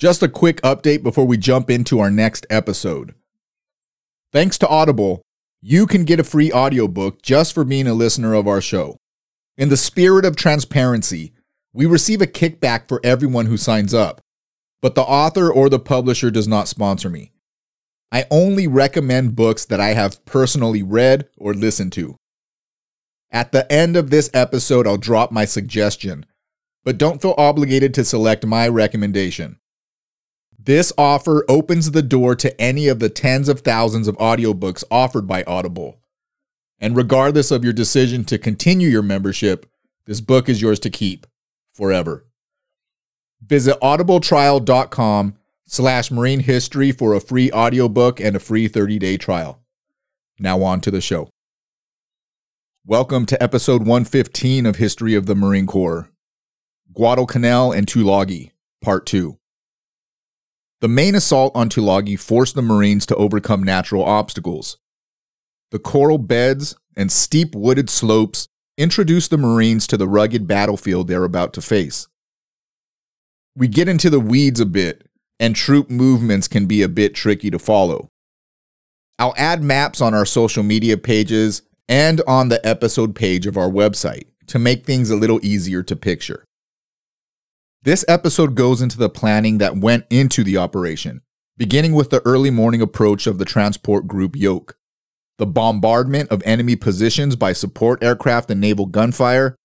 Just a quick update before we jump into our next episode. Thanks to Audible, you can get a free audiobook just for being a listener of our show. In the spirit of transparency, we receive a kickback for everyone who signs up, but the author or the publisher does not sponsor me. I only recommend books that I have personally read or listened to. At the end of this episode, I'll drop my suggestion, but don't feel obligated to select my recommendation. This offer opens the door to any of the tens of thousands of audiobooks offered by Audible. And regardless of your decision to continue your membership, this book is yours to keep forever. Visit audibletrial.com slash marine history for a free audiobook and a free 30-day trial. Now on to the show. Welcome to episode 115 of History of the Marine Corps. Guadalcanal and Tulagi, Part 2. The main assault on Tulagi forced the Marines to overcome natural obstacles. The coral beds and steep wooded slopes introduced the Marines to the rugged battlefield they're about to face. We get into the weeds a bit, and troop movements can be a bit tricky to follow. I'll add maps on our social media pages and on the episode page of our website to make things a little easier to picture. This episode goes into the planning that went into the operation, beginning with the early morning approach of the transport group Yoke, the bombardment of enemy positions by support aircraft and naval gunfire,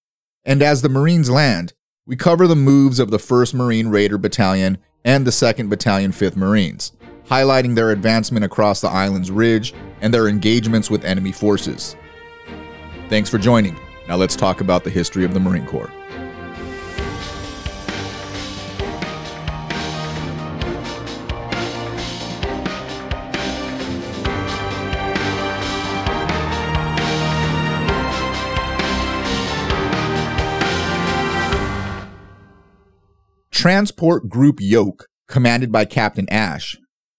and as the Marines land, we cover the moves of the 1st Marine Raider Battalion and the 2nd Battalion 5th Marines, highlighting their advancement across the island's ridge and their engagements with enemy forces. Thanks for joining. Now let's talk about the history of the Marine Corps. Transport Group Yoke, commanded by Captain Ash,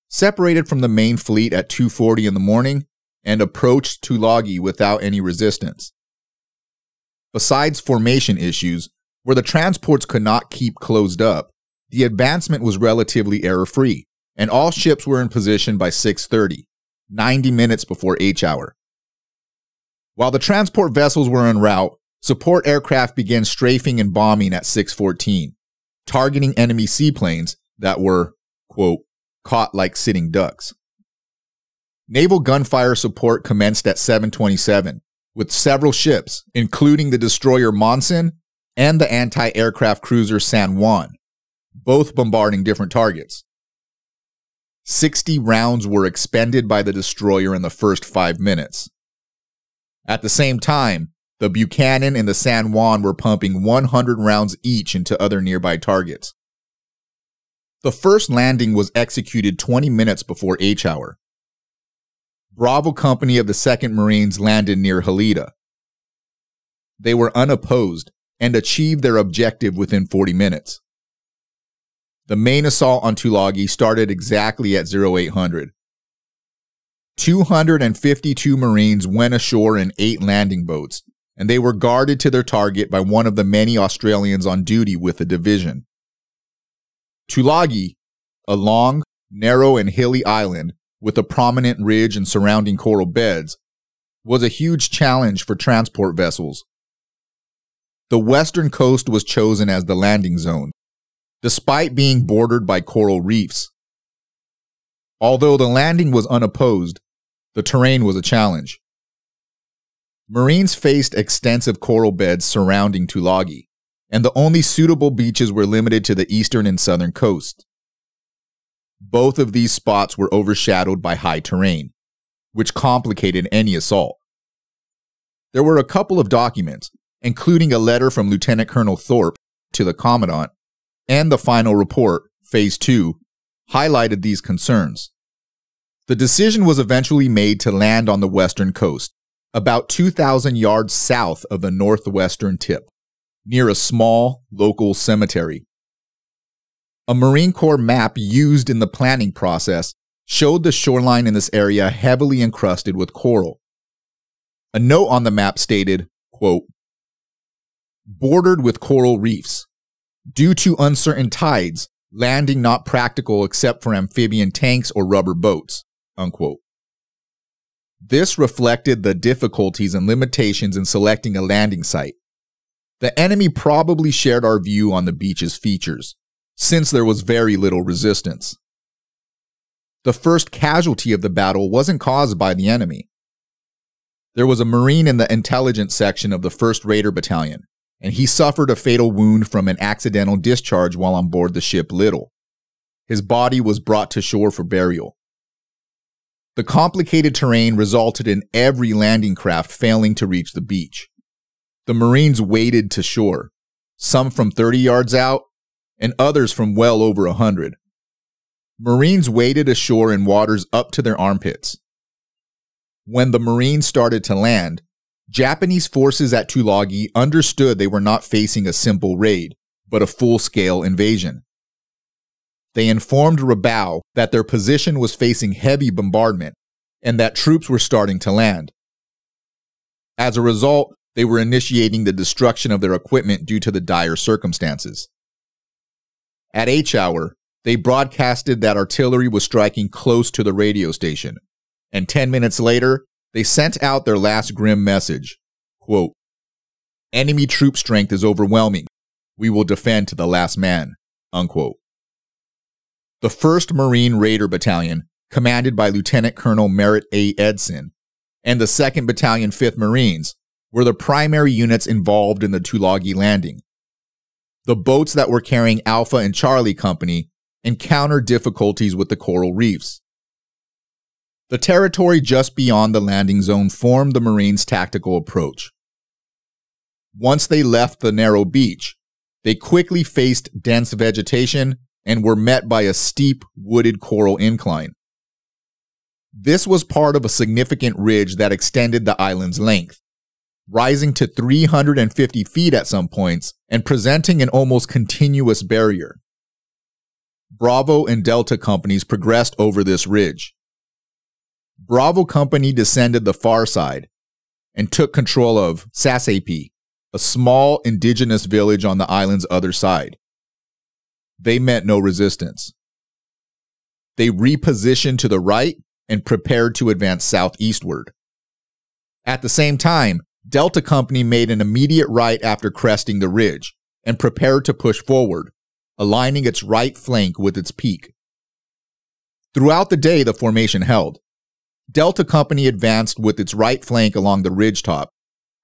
separated from the main fleet at 2:40 in the morning and approached Tulagi without any resistance. Besides formation issues, where the transports could not keep closed up, the advancement was relatively error-free, and all ships were in position by 6:30, 90 minutes before H hour. While the transport vessels were en route, support aircraft began strafing and bombing at 6:14 targeting enemy seaplanes that were, quote, caught like sitting ducks. Naval gunfire support commenced at 727, with several ships, including the destroyer Monssen and the anti aircraft cruiser San Juan, both bombarding different targets. 60 rounds were expended by the destroyer in the first five minutes. At the same time, the Buchanan and the San Juan were pumping 100 rounds each into other nearby targets. The first landing was executed 20 minutes before H hour. Bravo Company of the 2nd Marines landed near Haleta. They were unopposed and achieved their objective within 40 minutes. The main assault on Tulagi started exactly at 0800. 252 Marines went ashore in eight landing boats and they were guarded to their target by one of the many Australians on duty with the division. Tulagi, a long, narrow, and hilly island with a prominent ridge and surrounding coral beds, was a huge challenge for transport vessels. The western coast was chosen as the landing zone, despite being bordered by coral reefs. Although the landing was unopposed, the terrain was a challenge. Marines faced extensive coral beds surrounding Tulagi, and the only suitable beaches were limited to the eastern and southern coast. Both of these spots were overshadowed by high terrain, which complicated any assault. There were a couple of documents, including a letter from Lieutenant Colonel Thorpe to the Commandant, and the final report, Phase 2, highlighted these concerns. The decision was eventually made to land on the western coast, about 2,000 yards south of the northwestern tip, near a small local cemetery. A Marine Corps map used in the planning process showed the shoreline in this area heavily encrusted with coral. A note on the map stated, quote, bordered with coral reefs. Due to uncertain tides, landing not practical except for amphibian tanks or rubber boats. Unquote. This reflected the difficulties and limitations in selecting a landing site. The enemy probably shared our view on the beach's features, since there was very little resistance. The first casualty of the battle wasn't caused by the enemy. There was a Marine in the intelligence section of the 1st Raider Battalion, and he suffered a fatal wound from an accidental discharge while on board the ship Little. His body was brought to shore for burial. The complicated terrain resulted in every landing craft failing to reach the beach. The Marines waded to shore, some from 30 yards out and others from well over a 100. Marines waded ashore in waters up to their armpits. When the Marines started to land, Japanese forces at Tulagi understood they were not facing a simple raid, but a full scale invasion. They informed Rabaul that their position was facing heavy bombardment and that troops were starting to land. As a result, they were initiating the destruction of their equipment due to the dire circumstances. At H hour, they broadcasted that artillery was striking close to the radio station, and 10 minutes later, they sent out their last grim message quote, Enemy troop strength is overwhelming. We will defend to the last man. Unquote. The 1st Marine Raider Battalion, commanded by Lieutenant Colonel Merritt A. Edson, and the 2nd Battalion 5th Marines were the primary units involved in the Tulagi landing. The boats that were carrying Alpha and Charlie Company encountered difficulties with the coral reefs. The territory just beyond the landing zone formed the Marines' tactical approach. Once they left the narrow beach, they quickly faced dense vegetation and were met by a steep, wooded coral incline. This was part of a significant ridge that extended the island's length, rising to 350 feet at some points and presenting an almost continuous barrier. Bravo and Delta companies progressed over this ridge. Bravo Company descended the far side and took control of Sasapi, a small indigenous village on the island's other side. They met no resistance. They repositioned to the right and prepared to advance southeastward. At the same time, Delta Company made an immediate right after cresting the ridge and prepared to push forward, aligning its right flank with its peak. Throughout the day, the formation held. Delta Company advanced with its right flank along the ridge top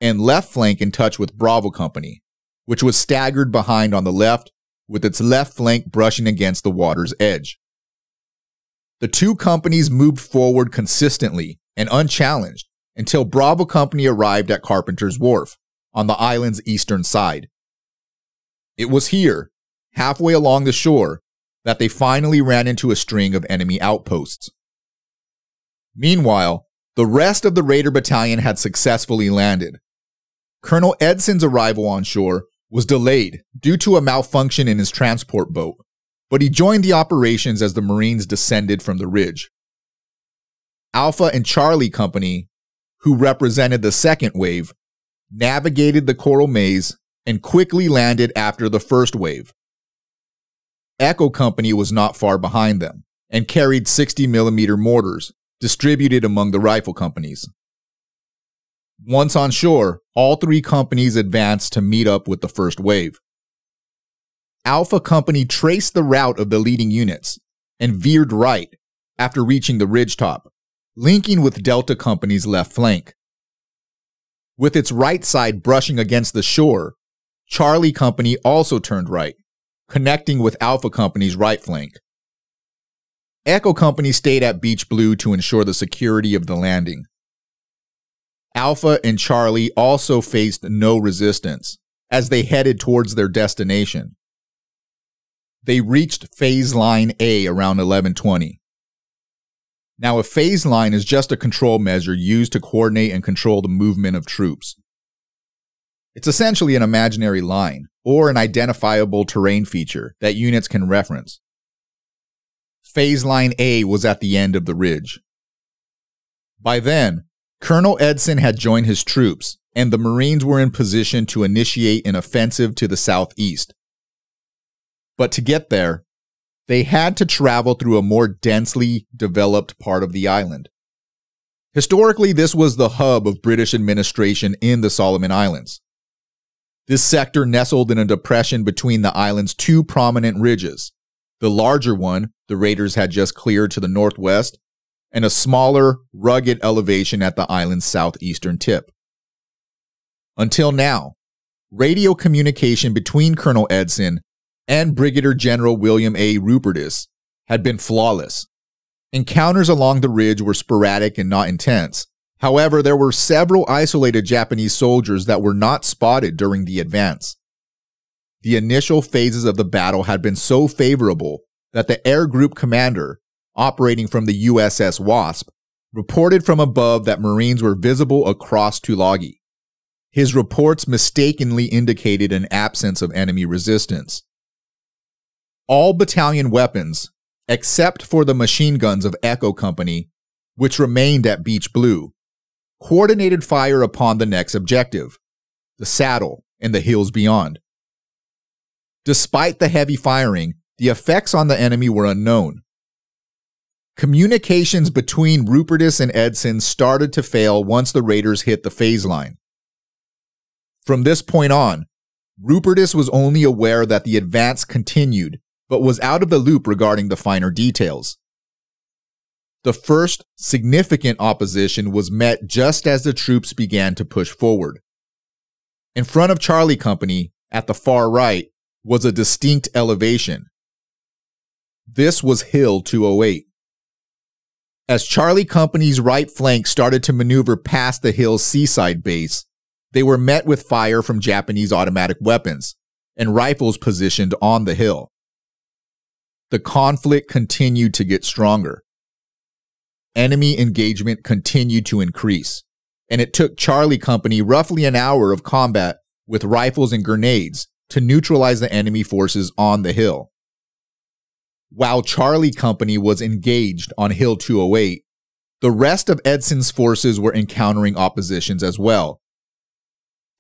and left flank in touch with Bravo Company, which was staggered behind on the left with its left flank brushing against the water's edge. The two companies moved forward consistently and unchallenged until Bravo Company arrived at Carpenter's Wharf on the island's eastern side. It was here, halfway along the shore, that they finally ran into a string of enemy outposts. Meanwhile, the rest of the Raider Battalion had successfully landed. Colonel Edson's arrival on shore was delayed due to a malfunction in his transport boat, but he joined the operations as the Marines descended from the ridge. Alpha and Charlie Company, who represented the second wave, navigated the coral maze and quickly landed after the first wave. Echo Company was not far behind them and carried 60 millimeter mortars, distributed among the rifle companies. Once on shore, all three companies advanced to meet up with the first wave. Alpha Company traced the route of the leading units and veered right after reaching the ridgetop, linking with Delta Company's left flank. With its right side brushing against the shore, Charlie Company also turned right, connecting with Alpha Company's right flank. Echo Company stayed at Beach Blue to ensure the security of the landing. Alpha and Charlie also faced no resistance as they headed towards their destination. They reached phase line A around 1120. Now, a phase line is just a control measure used to coordinate and control the movement of troops. It's essentially an imaginary line or an identifiable terrain feature that units can reference. Phase Line A was at the end of the ridge. By then, Colonel Edson had joined his troops, and the Marines were in position to initiate an offensive to the southeast. But to get there, they had to travel through a more densely developed part of the island. Historically, this was the hub of British administration in the Solomon Islands. This sector nestled in a depression between the island's two prominent ridges. The larger one, the raiders had just cleared to the northwest, and a smaller, rugged elevation at the island's southeastern tip. Until now, radio communication between Colonel Edson and Brigadier General William A. Rupertus had been flawless. Encounters along the ridge were sporadic and not intense. However, there were several isolated Japanese soldiers that were not spotted during the advance. The initial phases of the battle had been so favorable that the air group commander, operating from the USS Wasp, reported from above that Marines were visible across Tulagi. His reports mistakenly indicated an absence of enemy resistance. All battalion weapons, except for the machine guns of Echo Company, which remained at Beach Blue, coordinated fire upon the next objective, the saddle and the hills beyond. Despite the heavy firing, the effects on the enemy were unknown. Communications between Rupertus and Edson started to fail once the Raiders hit the phase line. From this point on, Rupertus was only aware that the advance continued but was out of the loop regarding the finer details. The first significant opposition was met just as the troops began to push forward. In front of Charlie Company, at the far right, was a distinct elevation. This was Hill 208. As Charlie Company's right flank started to maneuver past the hill's seaside base, they were met with fire from Japanese automatic weapons and rifles positioned on the hill the conflict continued to get stronger. Enemy engagement continued to increase, and it took Charlie Company roughly an hour of combat with rifles and grenades to neutralize the enemy forces on the hill. While Charlie Company was engaged on Hill 208, the rest of Edson's forces were encountering oppositions as well.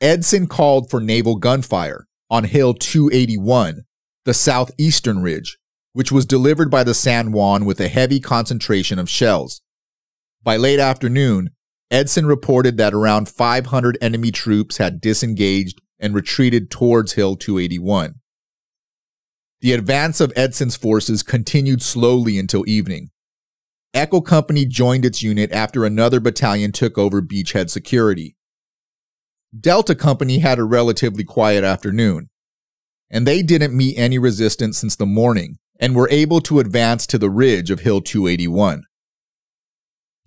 Edson called for naval gunfire on Hill 281, the southeastern ridge, which was delivered by the San Juan with a heavy concentration of shells. By late afternoon, Edson reported that around 500 enemy troops had disengaged and retreated towards Hill 281. The advance of Edson's forces continued slowly until evening. Echo Company joined its unit after another battalion took over beachhead security. Delta Company had a relatively quiet afternoon, and they didn't meet any resistance since the morning and were able to advance to the ridge of Hill 281.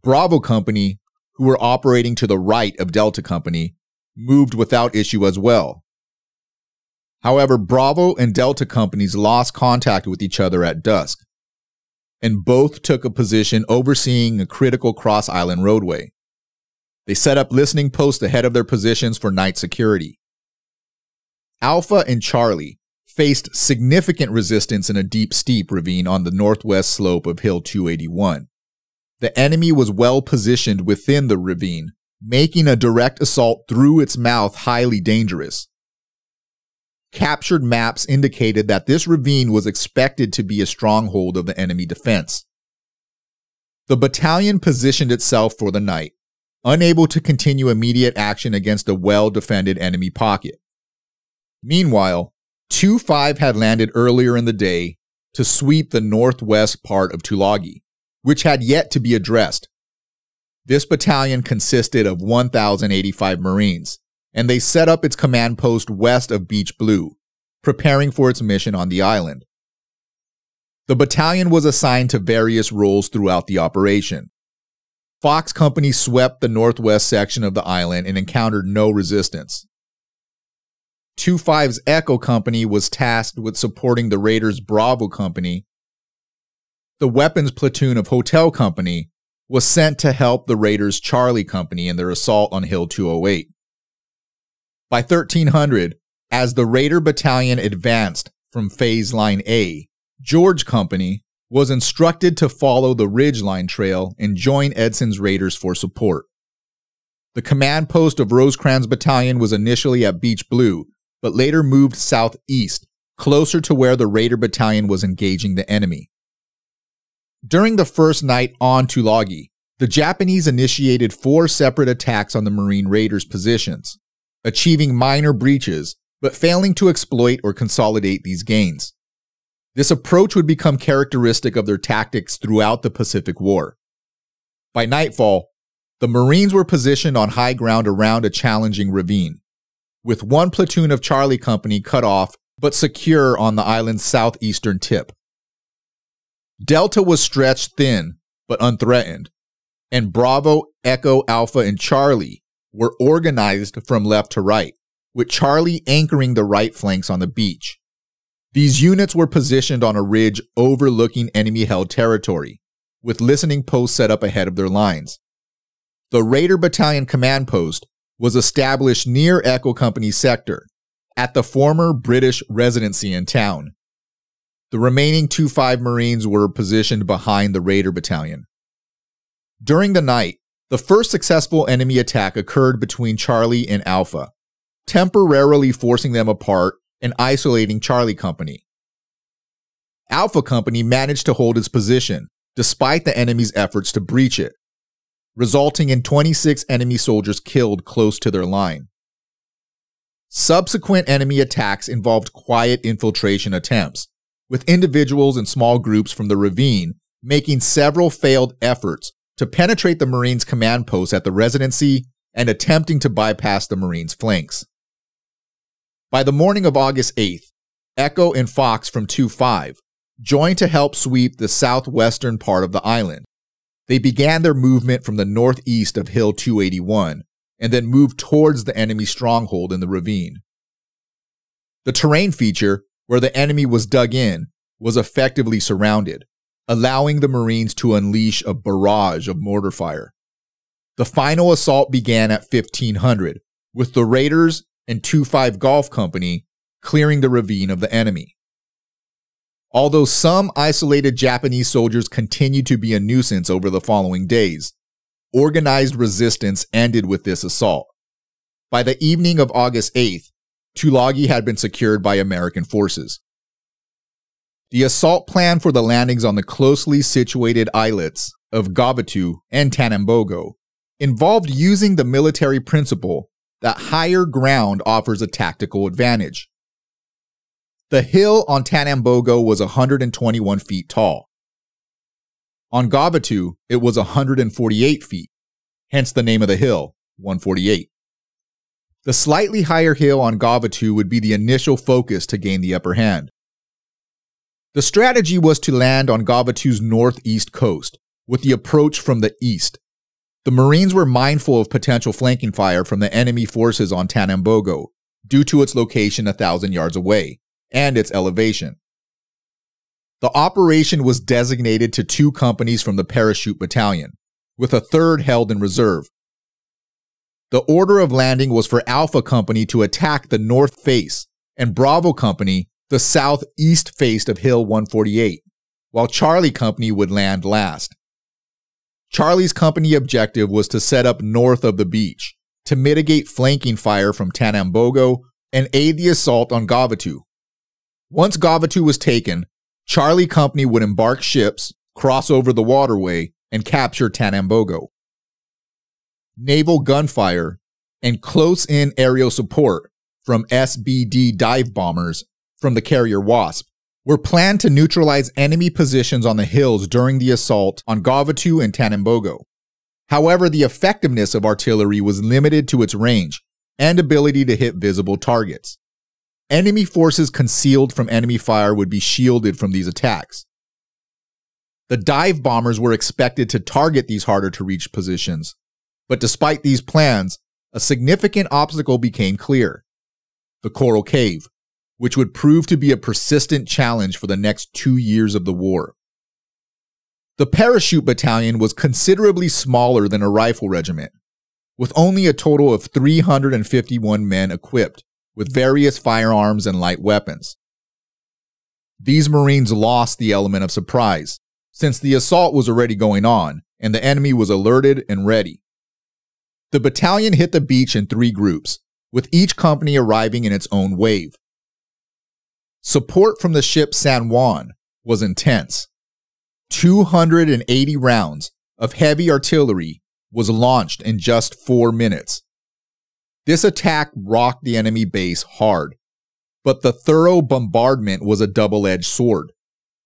Bravo Company, who were operating to the right of Delta Company, moved without issue as well. However, Bravo and Delta companies lost contact with each other at dusk, and both took a position overseeing a critical cross island roadway. They set up listening posts ahead of their positions for night security. Alpha and Charlie faced significant resistance in a deep, steep ravine on the northwest slope of Hill 281. The enemy was well positioned within the ravine, making a direct assault through its mouth highly dangerous. Captured maps indicated that this ravine was expected to be a stronghold of the enemy defense. The battalion positioned itself for the night, unable to continue immediate action against a well defended enemy pocket. Meanwhile, 2 5 had landed earlier in the day to sweep the northwest part of Tulagi, which had yet to be addressed. This battalion consisted of 1,085 Marines, and they set up its command post west of Beach Blue, preparing for its mission on the island. The battalion was assigned to various roles throughout the operation. Fox Company swept the northwest section of the island and encountered no resistance. 2-5's Echo Company was tasked with supporting the Raiders' Bravo Company. The weapons platoon of Hotel Company was sent to help the Raiders' Charlie Company in their assault on Hill 208. By 1300, as the Raider Battalion advanced from Phase Line A, George Company was instructed to follow the Ridge Line Trail and join Edson's Raiders for support. The command post of Rosecrans Battalion was initially at Beach Blue, but later moved southeast closer to where the Raider Battalion was engaging the enemy. During the first night on Tulagi, the Japanese initiated four separate attacks on the Marine Raiders' positions, achieving minor breaches, but failing to exploit or consolidate these gains. This approach would become characteristic of their tactics throughout the Pacific War. By nightfall, the Marines were positioned on high ground around a challenging ravine, with one platoon of Charlie Company cut off but secure on the island's southeastern tip. Delta was stretched thin but unthreatened, and Bravo, Echo, Alpha, and Charlie were organized from left to right, with Charlie anchoring the right flanks on the beach. These units were positioned on a ridge overlooking enemy held territory, with listening posts set up ahead of their lines. The Raider Battalion Command Post was established near Echo Company sector at the former British residency in town. The remaining 2-5 Marines were positioned behind the Raider Battalion. During the night, the first successful enemy attack occurred between Charlie and Alpha, temporarily forcing them apart and isolating Charlie Company. Alpha Company managed to hold its position despite the enemy's efforts to breach it, resulting in 26 enemy soldiers killed close to their line. Subsequent enemy attacks involved quiet infiltration attempts, with individuals and small groups from the ravine making several failed efforts to penetrate the Marines' command post at the residency and attempting to bypass the Marines' flanks. By the morning of August 8th, Echo and Fox from 2 5 joined to help sweep the southwestern part of the island. They began their movement from the northeast of Hill 281 and then moved towards the enemy stronghold in the ravine. The terrain feature, where the enemy was dug in, was effectively surrounded, allowing the Marines to unleash a barrage of mortar fire. The final assault began at 1500, with the Raiders and 2-5 Golf Company clearing the ravine of the enemy. Although some isolated Japanese soldiers continued to be a nuisance over the following days, organized resistance ended with this assault. By the evening of August 8th, Tulagi had been secured by American forces. The assault plan for the landings on the closely situated islets of Gavutu and Tanambogo involved using the military principle that higher ground offers a tactical advantage. The hill on Tanambogo was 121 feet tall. On Gavutu, it was 148 feet, hence the name of the hill, 148. The slightly higher hill on Gavutu would be the initial focus to gain the upper hand. The strategy was to land on Gavutu's northeast coast, with the approach from the east. The Marines were mindful of potential flanking fire from the enemy forces on Tanambogo, due to its location a thousand yards away, and its elevation. The operation was designated to two companies from the Parachute Battalion, with a third held in reserve. The order of landing was for Alpha Company to attack the north face and Bravo Company the southeast face of Hill 148, while Charlie Company would land last. Charlie's company objective was to set up north of the beach to mitigate flanking fire from Tanambogo and aid the assault on Gavutu. Once Gavutu was taken, Charlie Company would embark ships, cross over the waterway, and capture Tanambogo. Naval gunfire and close in aerial support from SBD dive bombers from the carrier Wasp were planned to neutralize enemy positions on the hills during the assault on Gavutu and Tanambogo. However, the effectiveness of artillery was limited to its range and ability to hit visible targets. Enemy forces concealed from enemy fire would be shielded from these attacks. The dive bombers were expected to target these harder to reach positions, but despite these plans, a significant obstacle became clear the Coral Cave, which would prove to be a persistent challenge for the next two years of the war. The parachute battalion was considerably smaller than a rifle regiment, with only a total of 351 men equipped with various firearms and light weapons. These Marines lost the element of surprise, since the assault was already going on and the enemy was alerted and ready. The battalion hit the beach in three groups, with each company arriving in its own wave. Support from the ship San Juan was intense. 280 rounds of heavy artillery was launched in just four minutes. This attack rocked the enemy base hard, but the thorough bombardment was a double edged sword.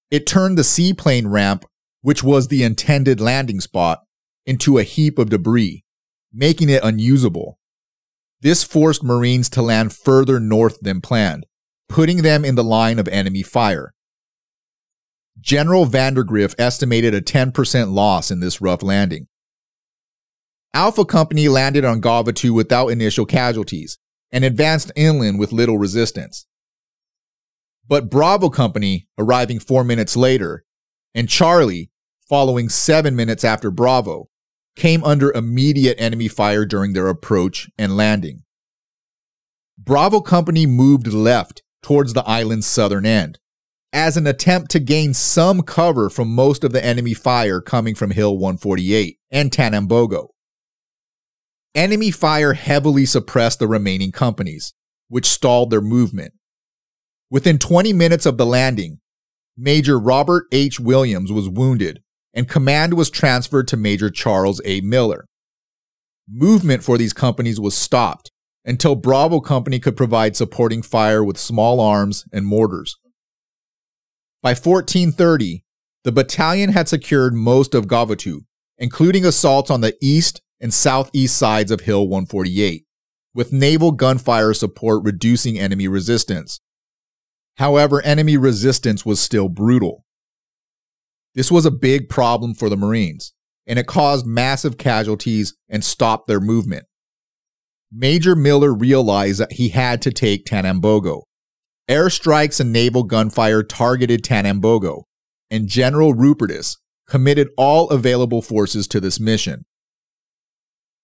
It turned the seaplane ramp, which was the intended landing spot, into a heap of debris, making it unusable. This forced Marines to land further north than planned, putting them in the line of enemy fire. General Vandegrift estimated a 10% loss in this rough landing. Alpha Company landed on Gavutu without initial casualties and advanced inland with little resistance. But Bravo Company, arriving four minutes later, and Charlie, following seven minutes after Bravo, came under immediate enemy fire during their approach and landing. Bravo Company moved left towards the island's southern end, as an attempt to gain some cover from most of the enemy fire coming from Hill 148 and Tanambogo. Enemy fire heavily suppressed the remaining companies, which stalled their movement. Within 20 minutes of the landing, Major Robert H. Williams was wounded and command was transferred to Major Charles A. Miller. Movement for these companies was stopped until Bravo Company could provide supporting fire with small arms and mortars. By 1430, the battalion had secured most of Gavutu, including assaults on the east and southeast sides of Hill 148, with naval gunfire support reducing enemy resistance. However, enemy resistance was still brutal. This was a big problem for the Marines, and it caused massive casualties and stopped their movement. Major Miller realized that he had to take Tanambogo. Airstrikes and naval gunfire targeted Tanambogo, and General Rupertus committed all available forces to this mission.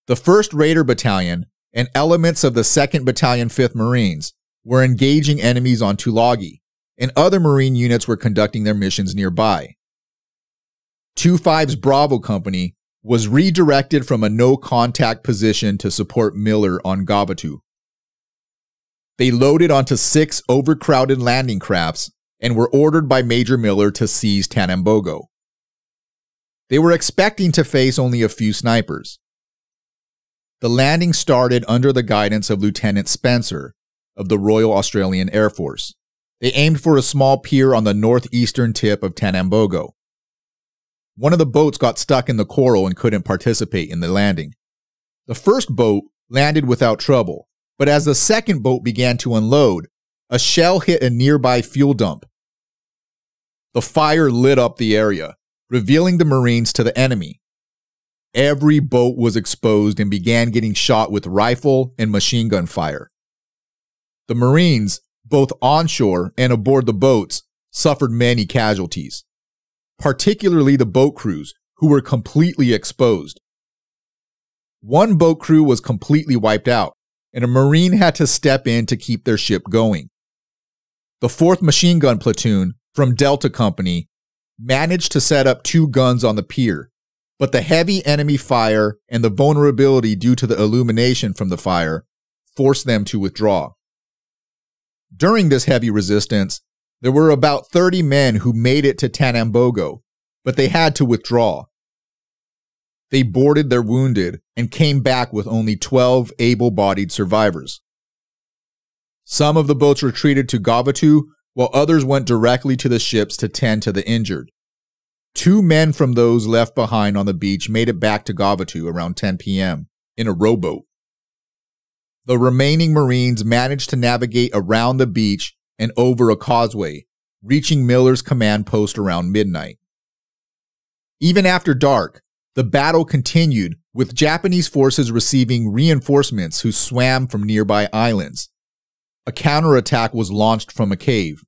The 1st Raider Battalion and elements of the 2nd Battalion 5th Marines were engaging enemies on Tulagi, and other Marine units were conducting their missions nearby. 25's Bravo Company was redirected from a no contact position to support Miller on Gavutu. They loaded onto six overcrowded landing crafts and were ordered by Major Miller to seize Tanambogo. They were expecting to face only a few snipers, the landing started under the guidance of Lieutenant Spencer of the Royal Australian Air Force. They aimed for a small pier on the northeastern tip of Tanambogo. One of the boats got stuck in the coral and couldn't participate in the landing. The first boat landed without trouble, but as the second boat began to unload, a shell hit a nearby fuel dump. The fire lit up the area, revealing the Marines to the enemy. Every boat was exposed and began getting shot with rifle and machine gun fire. The Marines, both onshore and aboard the boats, suffered many casualties, particularly the boat crews, who were completely exposed. One boat crew was completely wiped out, and a Marine had to step in to keep their ship going. The 4th Machine Gun Platoon from Delta Company managed to set up two guns on the pier but the heavy enemy fire and the vulnerability due to the illumination from the fire forced them to withdraw. During this heavy resistance, there were about 30 men who made it to Tanambogo, but they had to withdraw. They boarded their wounded and came back with only 12 able bodied survivors. Some of the boats retreated to Gavutu, while others went directly to the ships to tend to the injured. Two men from those left behind on the beach made it back to Gavutu around 10 p.m. in a rowboat. The remaining Marines managed to navigate around the beach and over a causeway, reaching Miller's command post around midnight. Even after dark, the battle continued with Japanese forces receiving reinforcements who swam from nearby islands. A counterattack was launched from a cave.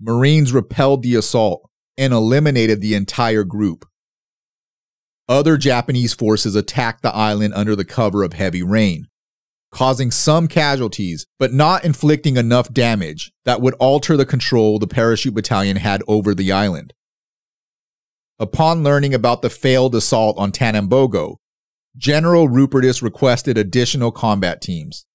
Marines repelled the assault, and eliminated the entire group. Other Japanese forces attacked the island under the cover of heavy rain, causing some casualties, but not inflicting enough damage that would alter the control the parachute battalion had over the island. Upon learning about the failed assault on Tanambogo, General Rupertus requested additional combat teams.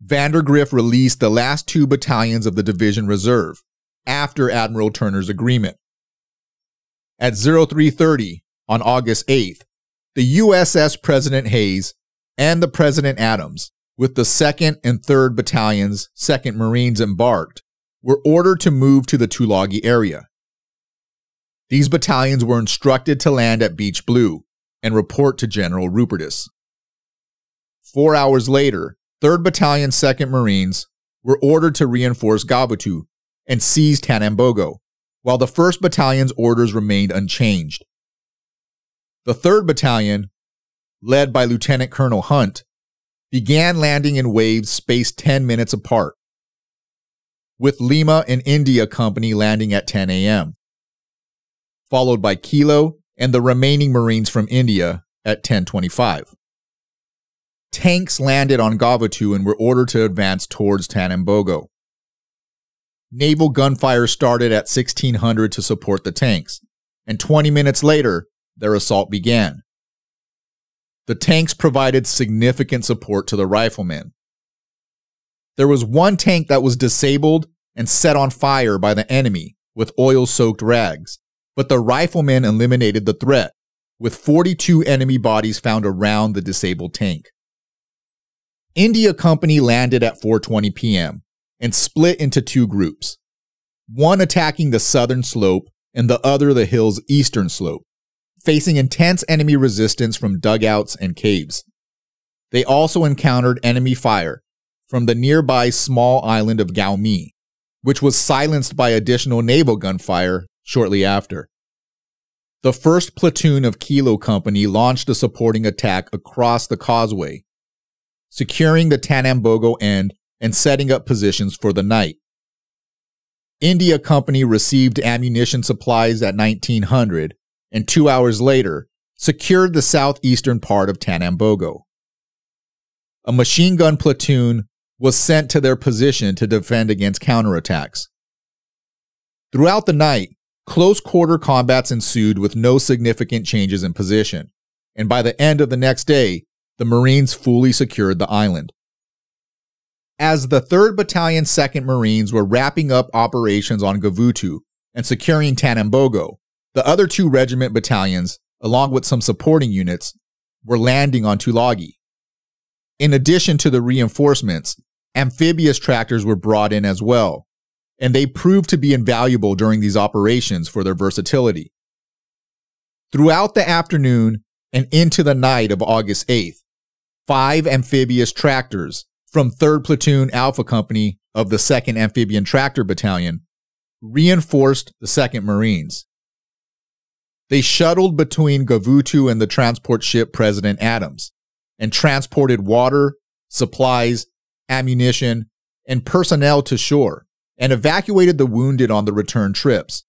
Vandegrift released the last two battalions of the Division Reserve after Admiral Turner's agreement. At 0330 on August 8th, the USS President Hayes and the President Adams, with the 2nd and 3rd Battalions, 2nd Marines embarked, were ordered to move to the Tulagi area. These battalions were instructed to land at Beach Blue and report to General Rupertus. Four hours later, 3rd Battalion, 2nd Marines were ordered to reinforce Gavutu and seize Tanambogo, while the 1st Battalion's orders remained unchanged. The 3rd Battalion, led by Lieutenant Colonel Hunt, began landing in waves spaced 10 minutes apart, with Lima and India Company landing at 10 a.m., followed by Kilo and the remaining Marines from India at 1025. Tanks landed on Gavutu and were ordered to advance towards Tanambogo. Naval gunfire started at 1600 to support the tanks, and 20 minutes later, their assault began. The tanks provided significant support to the riflemen. There was one tank that was disabled and set on fire by the enemy with oil soaked rags, but the riflemen eliminated the threat, with 42 enemy bodies found around the disabled tank. India Company landed at 4:20 p.m. and split into two groups. One attacking the southern slope and the other the hill's eastern slope, facing intense enemy resistance from dugouts and caves. They also encountered enemy fire from the nearby small island of Gaomi, which was silenced by additional naval gunfire shortly after. The first platoon of Kilo Company launched a supporting attack across the causeway, securing the Tanambogo end and setting up positions for the night. India Company received ammunition supplies at 1900 and two hours later secured the southeastern part of Tanambogo. A machine gun platoon was sent to their position to defend against counterattacks. Throughout the night, close quarter combats ensued with no significant changes in position, and by the end of the next day, the Marines fully secured the island. As the 3rd Battalion 2nd Marines were wrapping up operations on Gavutu and securing Tanambogo, the other two regiment battalions, along with some supporting units, were landing on Tulagi. In addition to the reinforcements, amphibious tractors were brought in as well, and they proved to be invaluable during these operations for their versatility. Throughout the afternoon and into the night of August 8th, five amphibious tractors from 3rd Platoon Alpha Company of the 2nd Amphibian Tractor Battalion reinforced the 2nd Marines. They shuttled between Gavutu and the transport ship President Adams and transported water, supplies, ammunition, and personnel to shore and evacuated the wounded on the return trips.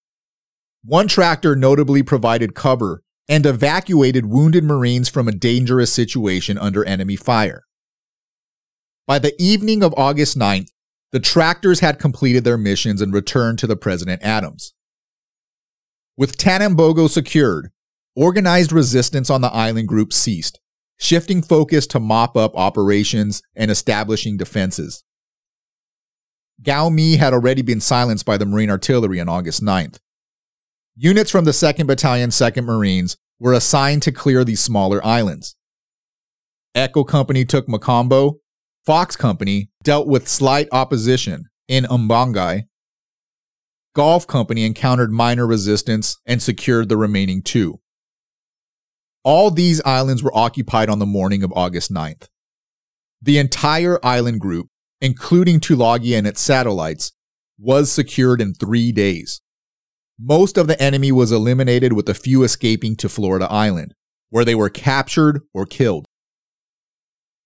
One tractor notably provided cover and evacuated wounded Marines from a dangerous situation under enemy fire. By the evening of August 9th, the tractors had completed their missions and returned to the President Adams. With Tanambogo secured, organized resistance on the island group ceased, shifting focus to mop up operations and establishing defenses. Gaomi had already been silenced by the Marine artillery on August 9th. Units from the 2nd Battalion, 2nd Marines were assigned to clear these smaller islands. Echo Company took Makambo, Fox Company dealt with slight opposition in Umbangai. Golf Company encountered minor resistance and secured the remaining two. All these islands were occupied on the morning of August 9th. The entire island group, including Tulagi and its satellites, was secured in three days. Most of the enemy was eliminated with a few escaping to Florida Island, where they were captured or killed.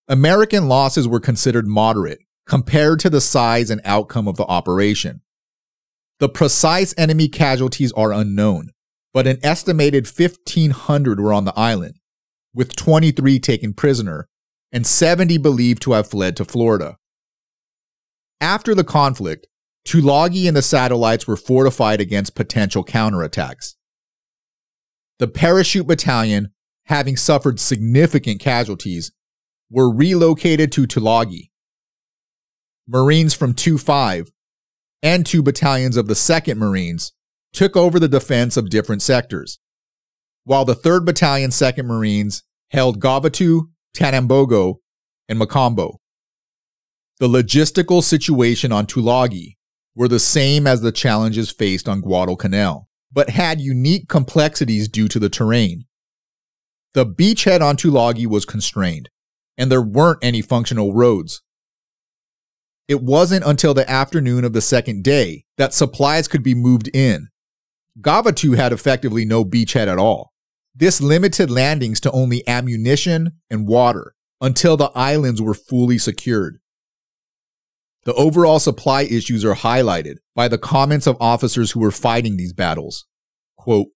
American losses were considered moderate compared to the size and outcome of the operation. The precise enemy casualties are unknown, but an estimated 1,500 were on the island, with 23 taken prisoner and 70 believed to have fled to Florida. After the conflict, Tulagi and the satellites were fortified against potential counterattacks. The parachute battalion, having suffered significant casualties, were relocated to Tulagi. Marines from 2 5 and two battalions of the 2nd Marines took over the defense of different sectors, while the 3rd Battalion 2nd Marines held Gavutu, Tanambogo, and Makambo. The logistical situation on Tulagi were the same as the challenges faced on Guadalcanal, but had unique complexities due to the terrain. The beachhead on Tulagi was constrained, and there weren't any functional roads. It wasn't until the afternoon of the second day that supplies could be moved in. Gavutu had effectively no beachhead at all. This limited landings to only ammunition and water until the islands were fully secured. The overall supply issues are highlighted by the comments of officers who were fighting these battles. Quote,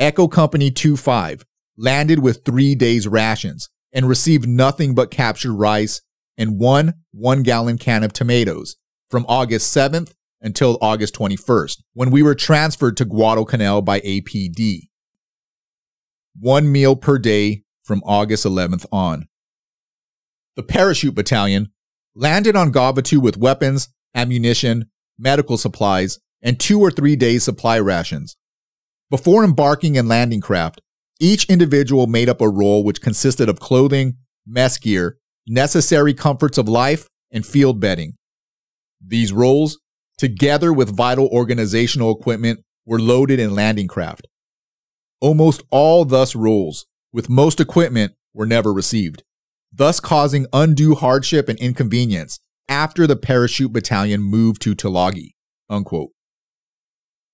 Echo Company 2-5 landed with three days' rations and received nothing but captured rice and one one gallon can of tomatoes from August 7th until August 21st, when we were transferred to Guadalcanal by APD. One meal per day from August 11th on. The Parachute Battalion landed on Gavutu with weapons, ammunition, medical supplies, and two or three days' supply rations. Before embarking in landing craft, each individual made up a roll which consisted of clothing, mess gear, necessary comforts of life, and field bedding. These rolls, together with vital organizational equipment, were loaded in landing craft. Almost all thus rolls, with most equipment, were never received thus causing undue hardship and inconvenience after the parachute battalion moved to Tulagi. Unquote.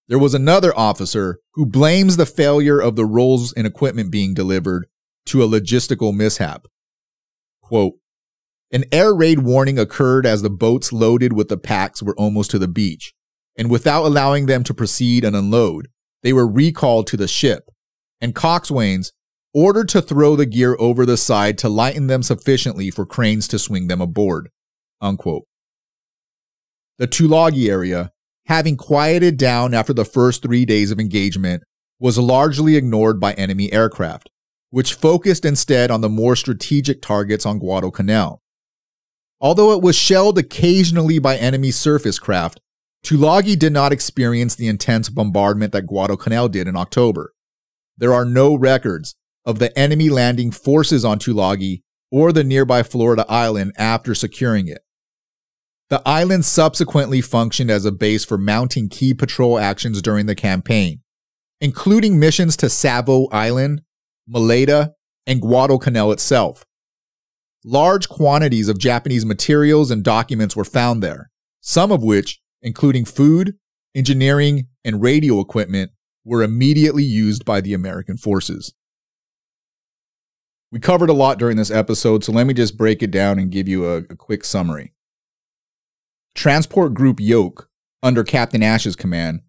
There was another officer who blames the failure of the rolls and equipment being delivered to a logistical mishap. Quote, an air raid warning occurred as the boats loaded with the packs were almost to the beach, and without allowing them to proceed and unload, they were recalled to the ship, and coxswains ordered to throw the gear over the side to lighten them sufficiently for cranes to swing them aboard. Unquote. The Tulagi area, having quieted down after the first three days of engagement, was largely ignored by enemy aircraft, which focused instead on the more strategic targets on Guadalcanal. Although it was shelled occasionally by enemy surface craft, Tulagi did not experience the intense bombardment that Guadalcanal did in October. There are no records of the enemy landing forces on Tulagi or the nearby Florida island after securing it. The island subsequently functioned as a base for mounting key patrol actions during the campaign, including missions to Savo Island, Malaita, and Guadalcanal itself. Large quantities of Japanese materials and documents were found there, some of which, including food, engineering, and radio equipment, were immediately used by the American forces. We covered a lot during this episode, so let me just break it down and give you a, a quick summary. Transport Group Yoke, under Captain Ashe's command,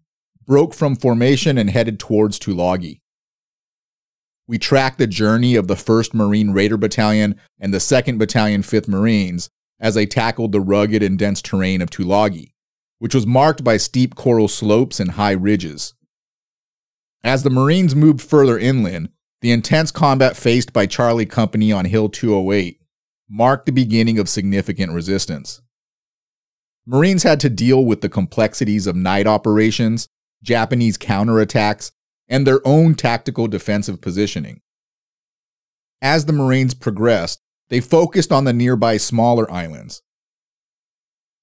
broke from formation and headed towards Tulagi. We track the journey of the 1st Marine Raider Battalion and the 2nd Battalion 5th Marines as they tackled the rugged and dense terrain of Tulagi, which was marked by steep coral slopes and high ridges. As the Marines moved further inland, the intense combat faced by Charlie Company on Hill 208 marked the beginning of significant resistance. Marines had to deal with the complexities of night operations, Japanese counterattacks, and their own tactical defensive positioning. As the Marines progressed, they focused on the nearby smaller islands.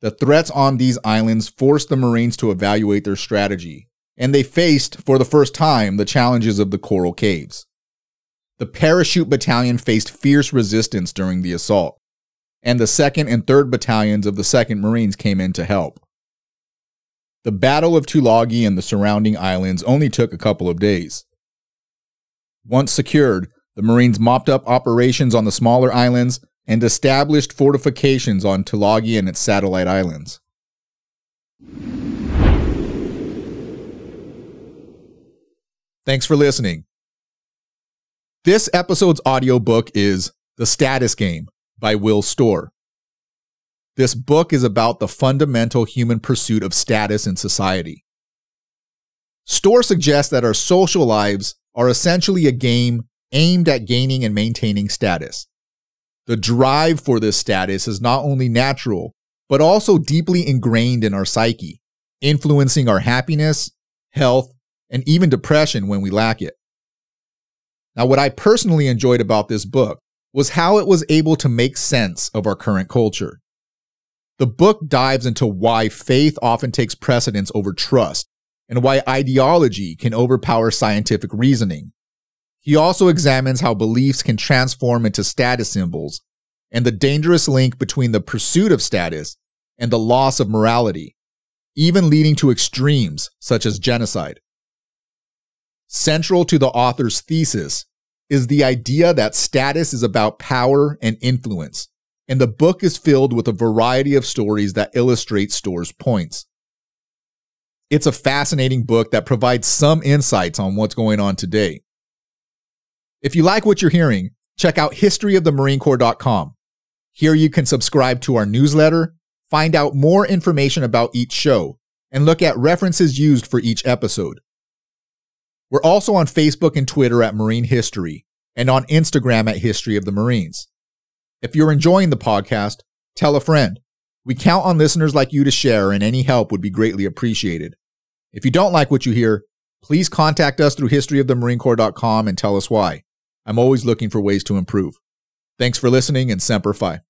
The threats on these islands forced the Marines to evaluate their strategy, and they faced, for the first time, the challenges of the Coral Caves. The parachute battalion faced fierce resistance during the assault, and the 2nd and 3rd battalions of the 2nd Marines came in to help. The Battle of Tulagi and the surrounding islands only took a couple of days. Once secured, the Marines mopped up operations on the smaller islands and established fortifications on Tulagi and its satellite islands. Thanks for listening. This episode's audiobook is The Status Game by Will Storr. This book is about the fundamental human pursuit of status in society. Storr suggests that our social lives are essentially a game aimed at gaining and maintaining status. The drive for this status is not only natural, but also deeply ingrained in our psyche, influencing our happiness, health, and even depression when we lack it. Now, what I personally enjoyed about this book was how it was able to make sense of our current culture. The book dives into why faith often takes precedence over trust and why ideology can overpower scientific reasoning. He also examines how beliefs can transform into status symbols and the dangerous link between the pursuit of status and the loss of morality, even leading to extremes such as genocide. Central to the author's thesis is the idea that status is about power and influence, and the book is filled with a variety of stories that illustrate Storr's points. It's a fascinating book that provides some insights on what's going on today. If you like what you're hearing, check out historyofthemarinecorps.com. Here you can subscribe to our newsletter, find out more information about each show, and look at references used for each episode. We're also on Facebook and Twitter at Marine History and on Instagram at History of the Marines. If you're enjoying the podcast, tell a friend. We count on listeners like you to share, and any help would be greatly appreciated. If you don't like what you hear, please contact us through historyofthemarinecorps.com and tell us why. I'm always looking for ways to improve. Thanks for listening and Semper Fi.